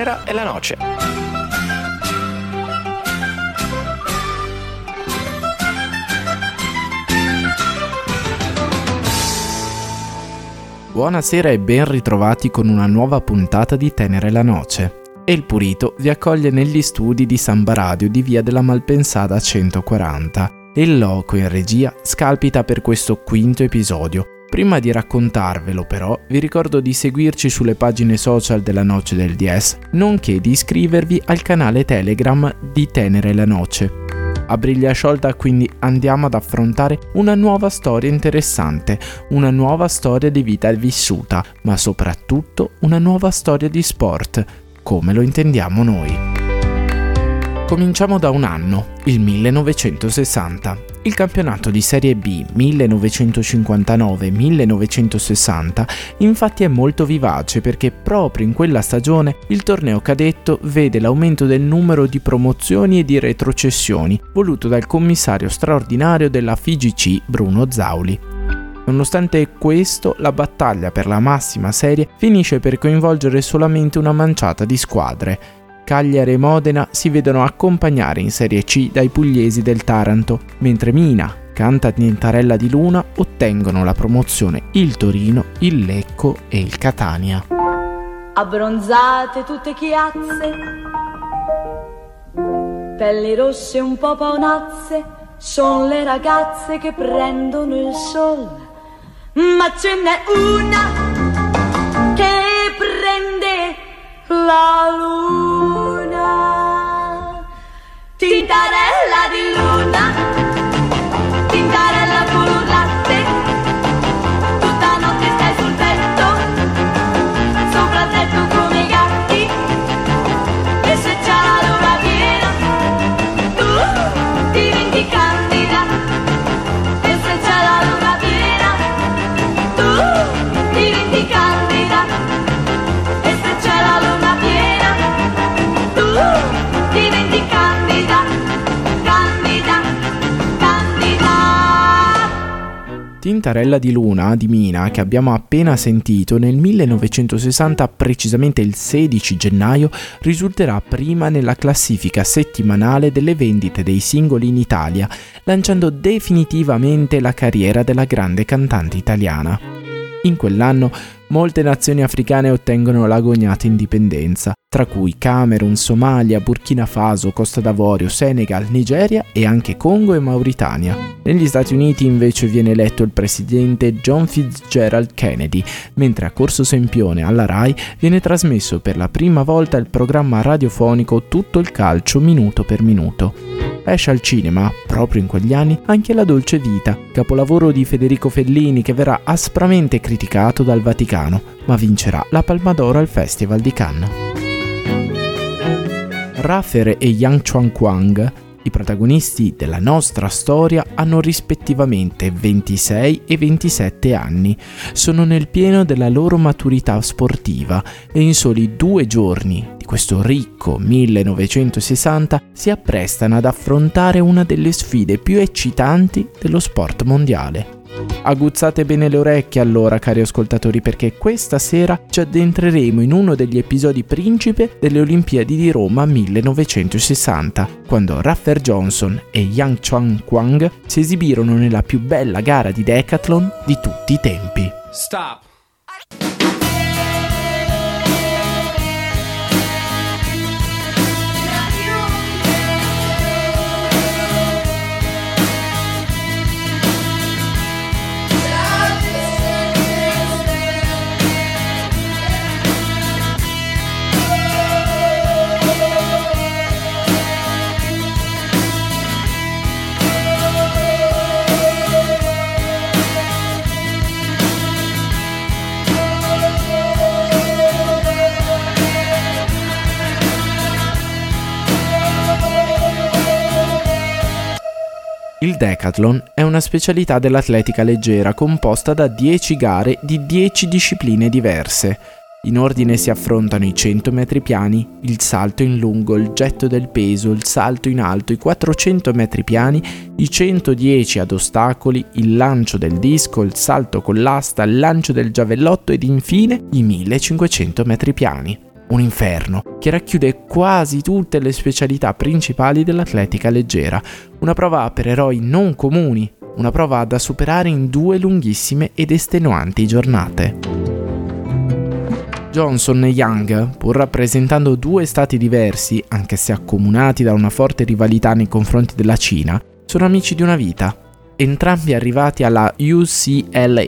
tenera e la noce. Buonasera e ben ritrovati con una nuova puntata di Tenere la Noce. E il Purito vi accoglie negli studi di Samba Radio di via della Malpensada 140 e il loco in regia scalpita per questo quinto episodio. Prima di raccontarvelo però vi ricordo di seguirci sulle pagine social della Noce del DS, nonché di iscrivervi al canale Telegram di Tenere la Noce. A briglia sciolta quindi andiamo ad affrontare una nuova storia interessante, una nuova storia di vita vissuta, ma soprattutto una nuova storia di sport, come lo intendiamo noi. Cominciamo da un anno, il 1960. Il campionato di Serie B 1959-1960 infatti è molto vivace perché proprio in quella stagione il torneo cadetto vede l'aumento del numero di promozioni e di retrocessioni voluto dal commissario straordinario della FIGC Bruno Zauli. Nonostante questo, la battaglia per la massima serie finisce per coinvolgere solamente una manciata di squadre. Cagliari e Modena si vedono accompagnare in Serie C dai pugliesi del Taranto, mentre Mina, Canta Tintarella di Luna ottengono la promozione il Torino, il Lecco e il Catania. Abbronzate tutte chiazze, pelli rosse un po' paonazze, sono le ragazze che prendono il sole, ma ce n'è una che prende la luna, Tintarella di Luna di Mina, che abbiamo appena sentito, nel 1960, precisamente il 16 gennaio, risulterà prima nella classifica settimanale delle vendite dei singoli in Italia, lanciando definitivamente la carriera della grande cantante italiana. In quell'anno molte nazioni africane ottengono l'agognata indipendenza, tra cui Camerun, Somalia, Burkina Faso, Costa d'Avorio, Senegal, Nigeria e anche Congo e Mauritania. Negli Stati Uniti invece viene eletto il presidente John Fitzgerald Kennedy, mentre a Corso Sempione alla RAI viene trasmesso per la prima volta il programma radiofonico Tutto il calcio minuto per minuto. Esce al cinema, proprio in quegli anni, anche La Dolce Vita, capolavoro di Federico Fellini che verrà aspramente criticato dal Vaticano, ma vincerà la Palma d'Oro al Festival di Cannes. Raffer e Yang Chuan Kwang i protagonisti della nostra storia hanno rispettivamente 26 e 27 anni, sono nel pieno della loro maturità sportiva e in soli due giorni di questo ricco 1960 si apprestano ad affrontare una delle sfide più eccitanti dello sport mondiale. Aguzzate bene le orecchie allora, cari ascoltatori, perché questa sera ci addentreremo in uno degli episodi principe delle Olimpiadi di Roma 1960, quando Raffer Johnson e Yang Chuan Kwang si esibirono nella più bella gara di decathlon di tutti i tempi. Stop! Decathlon è una specialità dell'atletica leggera composta da 10 gare di 10 discipline diverse. In ordine si affrontano i 100 metri piani, il salto in lungo, il getto del peso, il salto in alto, i 400 metri piani, i 110 ad ostacoli, il lancio del disco, il salto con l'asta, il lancio del giavellotto ed infine i 1500 metri piani. Un inferno che racchiude quasi tutte le specialità principali dell'atletica leggera, una prova per eroi non comuni, una prova da superare in due lunghissime ed estenuanti giornate. Johnson e Young, pur rappresentando due stati diversi, anche se accomunati da una forte rivalità nei confronti della Cina, sono amici di una vita. Entrambi arrivati alla UCLA,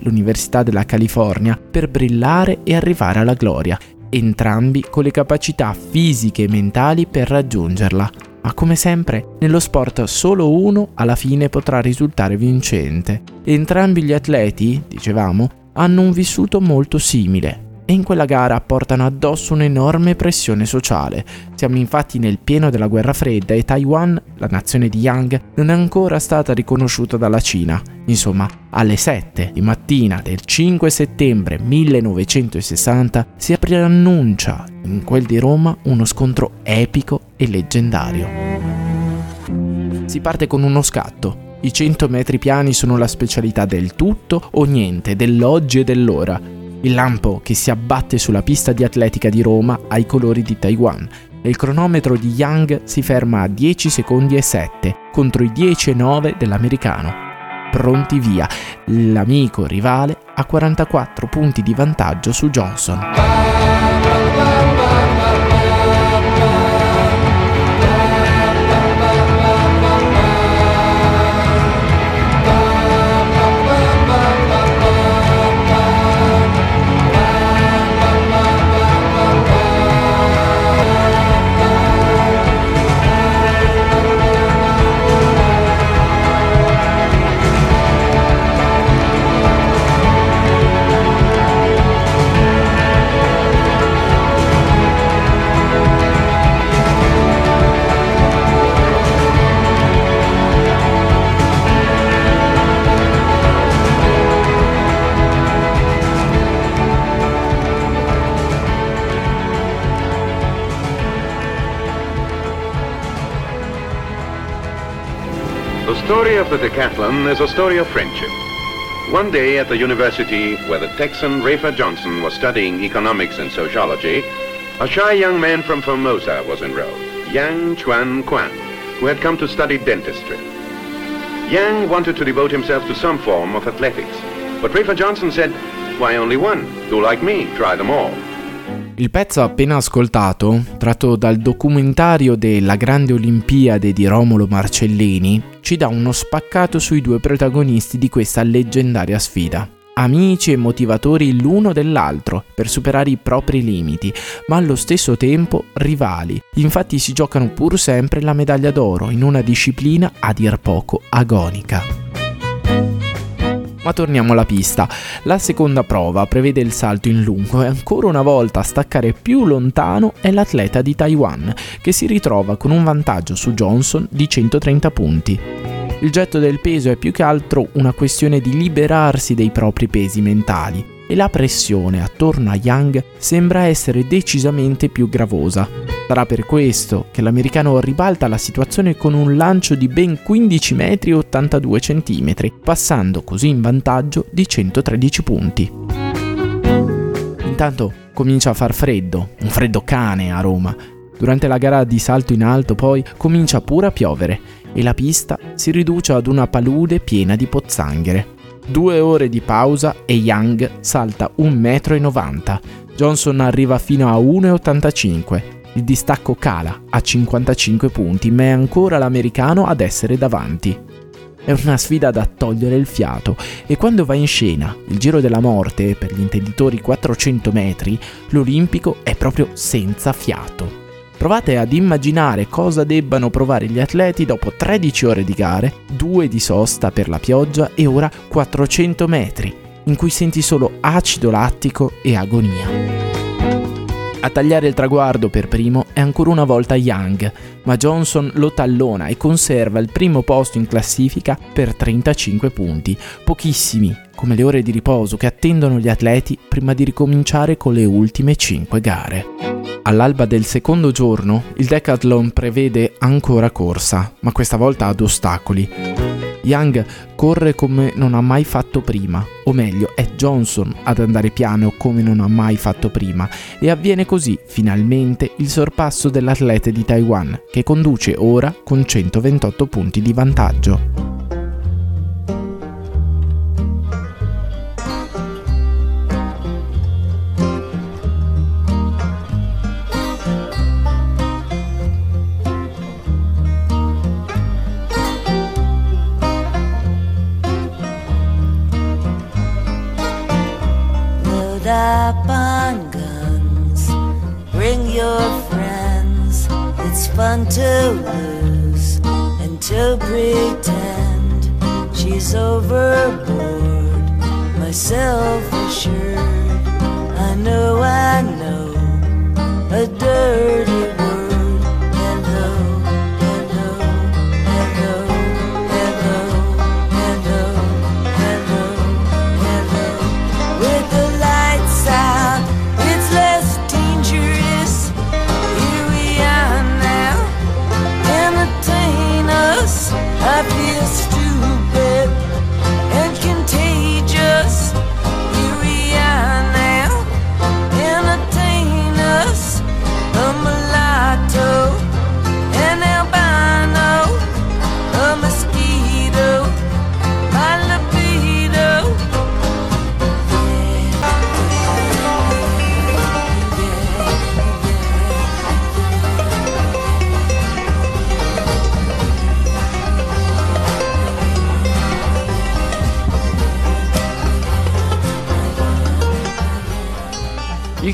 l'Università della California, per brillare e arrivare alla gloria, entrambi con le capacità fisiche e mentali per raggiungerla. Ma come sempre, nello sport solo uno alla fine potrà risultare vincente. Entrambi gli atleti, dicevamo, hanno un vissuto molto simile, e in quella gara portano addosso un'enorme pressione sociale. Siamo infatti nel pieno della guerra fredda e Taiwan, la nazione di Yang, non è ancora stata riconosciuta dalla Cina. Insomma, alle 7 di mattina del 5 settembre 1960 si preannuncia in quel di Roma uno scontro epico e leggendario. Si parte con uno scatto. I 100 metri piani sono la specialità del tutto o niente, dell'oggi e dell'ora. Il lampo che si abbatte sulla pista di atletica di Roma ai colori di Taiwan e il cronometro di Yang si ferma a 10 secondi e 7 contro i 10 e 9 dell'americano. Pronti via, l'amico rivale ha 44 punti di vantaggio su Johnson. Story of the decathlon is a story of friendship. One day at the university where the Texan Rafer Johnson was studying economics and sociology, a shy young man from Formosa was enrolled, Yang Chuan Quan, who had come to study dentistry. Yang wanted to devote himself to some form of athletics, but Rafer Johnson said, why only one? Do like me, try them all. Il pezzo appena ascoltato, tratto dal documentario della Grande Olimpiade di Romolo Marcellini, ci dà uno spaccato sui due protagonisti di questa leggendaria sfida. Amici e motivatori l'uno dell'altro per superare i propri limiti, ma allo stesso tempo rivali. Infatti si giocano pur sempre la medaglia d'oro in una disciplina a dir poco agonica. Ma torniamo alla pista. La seconda prova prevede il salto in lungo e ancora una volta a staccare più lontano è l'atleta di Taiwan, che si ritrova con un vantaggio su Johnson di 130 punti. Il getto del peso è più che altro una questione di liberarsi dei propri pesi mentali e la pressione attorno a Young sembra essere decisamente più gravosa. Sarà per questo che l'americano ribalta la situazione con un lancio di ben 15 metri e 82 centimetri, passando così in vantaggio di 113 punti. Intanto comincia a far freddo, un freddo cane a Roma. Durante la gara di salto in alto poi comincia pure a piovere e la pista si riduce ad una palude piena di pozzanghere. Due ore di pausa e Young salta 1,90 m. Johnson arriva fino a 1,85 Il distacco cala a 55 punti, ma è ancora l'americano ad essere davanti. È una sfida da togliere il fiato e quando va in scena il giro della morte per gli intenditori 400 metri, l'olimpico è proprio senza fiato. Provate ad immaginare cosa debbano provare gli atleti dopo 13 ore di gare, 2 di sosta per la pioggia e ora 400 metri, in cui senti solo acido lattico e agonia. A tagliare il traguardo per primo è ancora una volta Young, ma Johnson lo tallona e conserva il primo posto in classifica per 35 punti, pochissimi come le ore di riposo che attendono gli atleti prima di ricominciare con le ultime 5 gare. All'alba del secondo giorno il decathlon prevede ancora corsa, ma questa volta ad ostacoli. Young corre come non ha mai fatto prima, o meglio è Johnson ad andare piano come non ha mai fatto prima e avviene così finalmente il sorpasso dell'atleta di Taiwan che conduce ora con 128 punti di vantaggio. On guns. Bring your friends. It's fun to lose and to pretend she's overboard. Myself assured, I know I know a dirty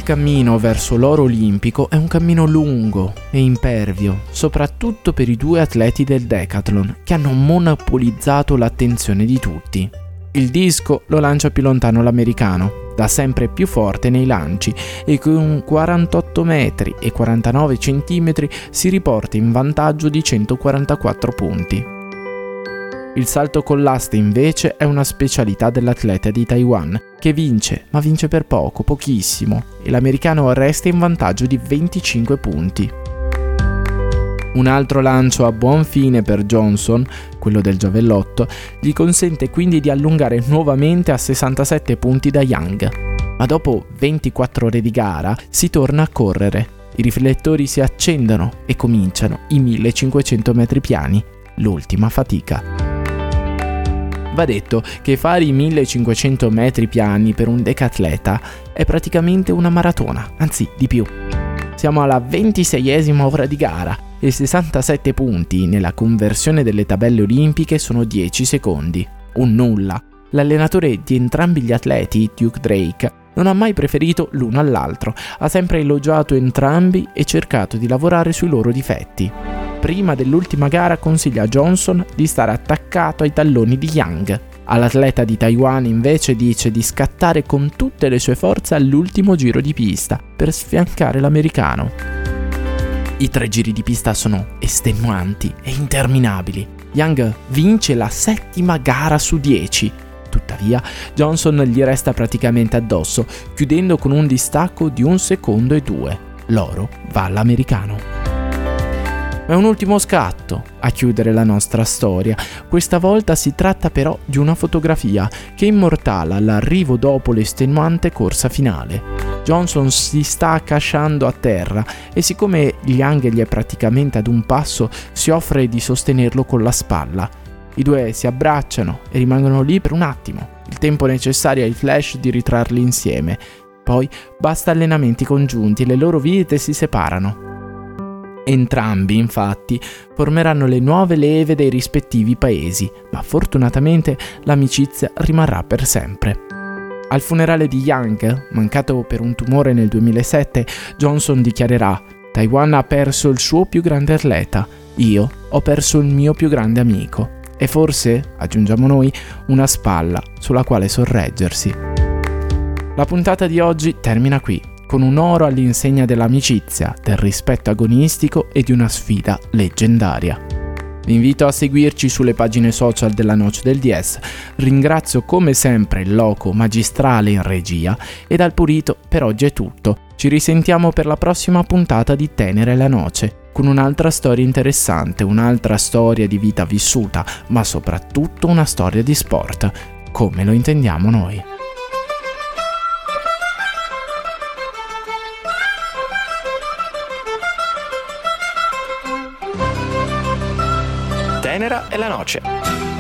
cammino verso l'oro olimpico è un cammino lungo e impervio, soprattutto per i due atleti del decathlon che hanno monopolizzato l'attenzione di tutti. Il disco lo lancia più lontano l'americano, da sempre più forte nei lanci e con 48 metri e 49 centimetri si riporta in vantaggio di 144 punti. Il salto con l'aste invece è una specialità dell'atleta di Taiwan, che vince, ma vince per poco, pochissimo, e l'americano resta in vantaggio di 25 punti. Un altro lancio a buon fine per Johnson, quello del giavellotto, gli consente quindi di allungare nuovamente a 67 punti da Young. Ma dopo 24 ore di gara si torna a correre. I riflettori si accendono e cominciano i 1500 metri piani, l'ultima fatica. Va detto che fare i 1500 metri piani per un decatleta è praticamente una maratona, anzi di più. Siamo alla 26esima ora di gara e 67 punti nella conversione delle tabelle olimpiche sono 10 secondi. Un nulla. L'allenatore di entrambi gli atleti, Duke Drake, non ha mai preferito l'uno all'altro, ha sempre elogiato entrambi e cercato di lavorare sui loro difetti prima dell'ultima gara consiglia a Johnson di stare attaccato ai talloni di Young. All'atleta di Taiwan invece dice di scattare con tutte le sue forze all'ultimo giro di pista per sfiancare l'americano. I tre giri di pista sono estenuanti e interminabili. Young vince la settima gara su 10. Tuttavia, Johnson gli resta praticamente addosso, chiudendo con un distacco di un secondo e due. L'oro va all'americano. È un ultimo scatto a chiudere la nostra storia. Questa volta si tratta però di una fotografia che immortala l'arrivo dopo l'estenuante corsa finale. Johnson si sta accasciando a terra e siccome gli è praticamente ad un passo, si offre di sostenerlo con la spalla. I due si abbracciano e rimangono lì per un attimo, il tempo necessario ai flash di ritrarli insieme. Poi basta allenamenti congiunti le loro vite si separano. Entrambi, infatti, formeranno le nuove leve dei rispettivi paesi, ma fortunatamente l'amicizia rimarrà per sempre. Al funerale di Yang, mancato per un tumore nel 2007, Johnson dichiarerà Taiwan ha perso il suo più grande atleta, io ho perso il mio più grande amico e forse, aggiungiamo noi, una spalla sulla quale sorreggersi. La puntata di oggi termina qui con un oro all'insegna dell'amicizia, del rispetto agonistico e di una sfida leggendaria. Vi invito a seguirci sulle pagine social della Noce del DS. Ringrazio come sempre il loco magistrale in regia e dal Purito per oggi è tutto. Ci risentiamo per la prossima puntata di Tenere la Noce con un'altra storia interessante, un'altra storia di vita vissuta, ma soprattutto una storia di sport, come lo intendiamo noi. E la noce.